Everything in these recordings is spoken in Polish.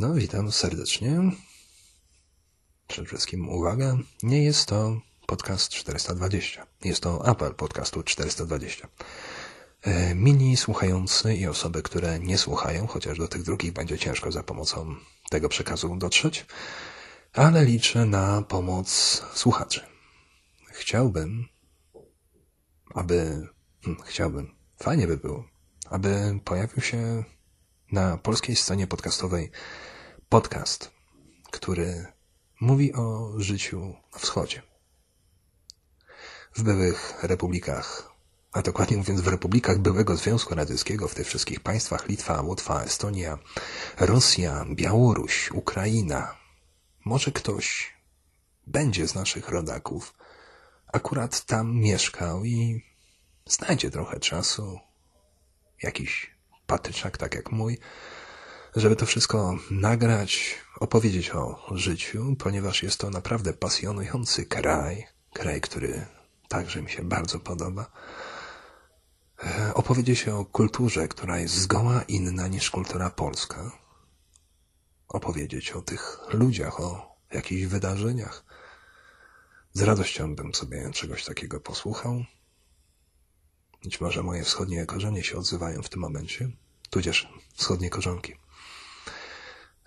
No, witam serdecznie. Przede wszystkim uwaga, nie jest to podcast 420. Jest to apel podcastu 420. E, mini słuchający i osoby, które nie słuchają, chociaż do tych drugich będzie ciężko za pomocą tego przekazu dotrzeć, ale liczę na pomoc słuchaczy. Chciałbym, aby, hmm, chciałbym, fajnie by było, aby pojawił się na polskiej scenie podcastowej podcast, który mówi o życiu na wschodzie. W byłych republikach, a dokładnie mówiąc w republikach byłego Związku Radzieckiego, w tych wszystkich państwach Litwa, Łotwa, Estonia, Rosja, Białoruś, Ukraina, może ktoś będzie z naszych rodaków akurat tam mieszkał i znajdzie trochę czasu, jakiś patyczak, tak jak mój, żeby to wszystko nagrać, opowiedzieć o życiu, ponieważ jest to naprawdę pasjonujący kraj, kraj, który także mi się bardzo podoba. E, opowiedzieć o kulturze, która jest zgoła inna niż kultura polska. Opowiedzieć o tych ludziach, o jakichś wydarzeniach. Z radością bym sobie czegoś takiego posłuchał. Być może moje wschodnie korzenie się odzywają w tym momencie, tudzież wschodnie korzonki.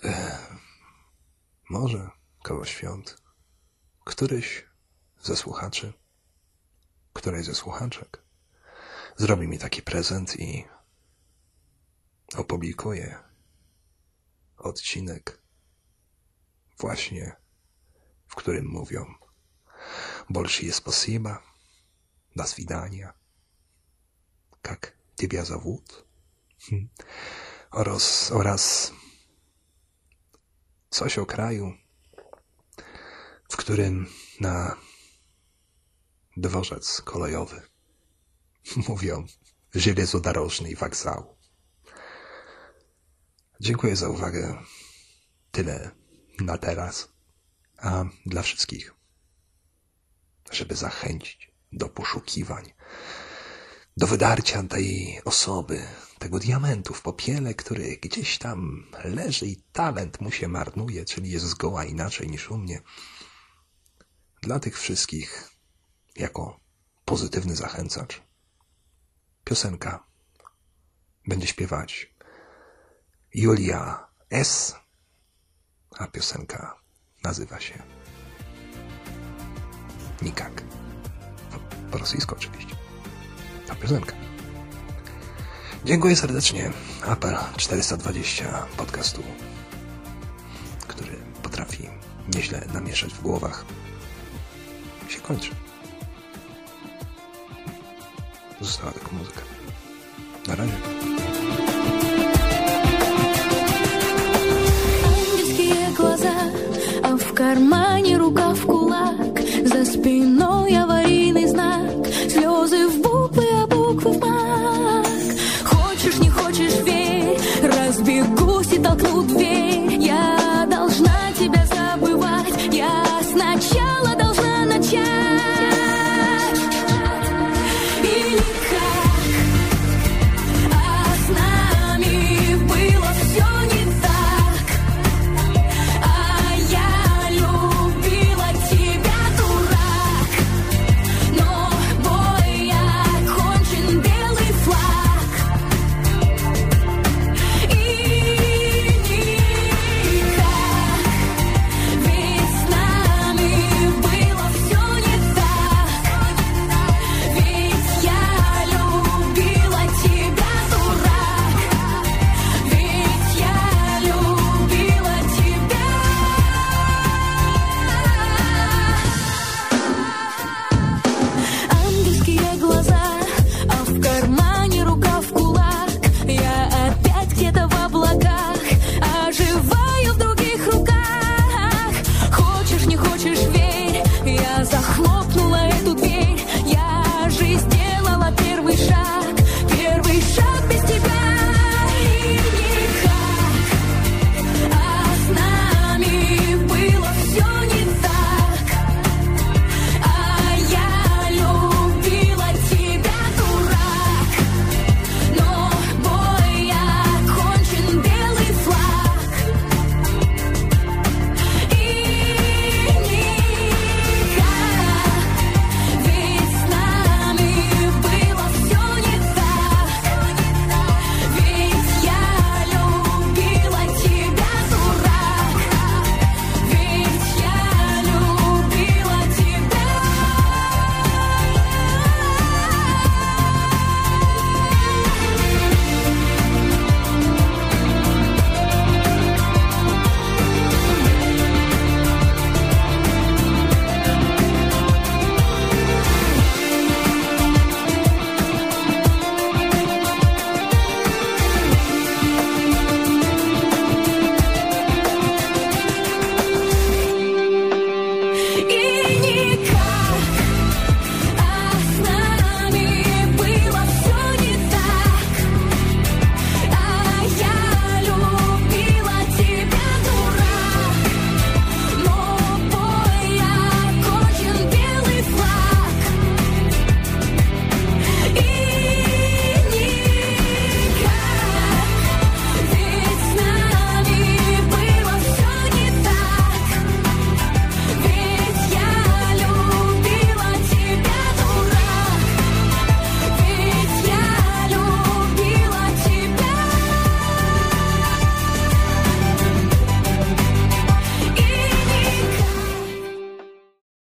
E, może koło świąt któryś ze słuchaczy, której ze słuchaczek zrobi mi taki prezent i opublikuje odcinek właśnie, w którym mówią Bolszy jest posiba, do swidania как тебя зовут? Oraz, oraz coś o kraju, w którym na dworzec kolejowy mówią żelazodorożny wokzał. Dziękuję za uwagę. Tyle na teraz. A dla wszystkich, żeby zachęcić do poszukiwań, do wydarcia tej osoby, tego diamentu w popiele, który gdzieś tam leży i talent mu się marnuje, czyli jest zgoła inaczej niż u mnie. Dla tych wszystkich, jako pozytywny zachęcacz, piosenka będzie śpiewać Julia S., a piosenka nazywa się Nikak. Po rosyjsku oczywiście piękna piosenka. Dziękuję serdecznie. Apel 420 podcastu, który potrafi nieźle namieszać w głowach, się kończy. Została tylko muzyka. Na razie. Niebieskie Gloza, a w karmach толкнул дверь, я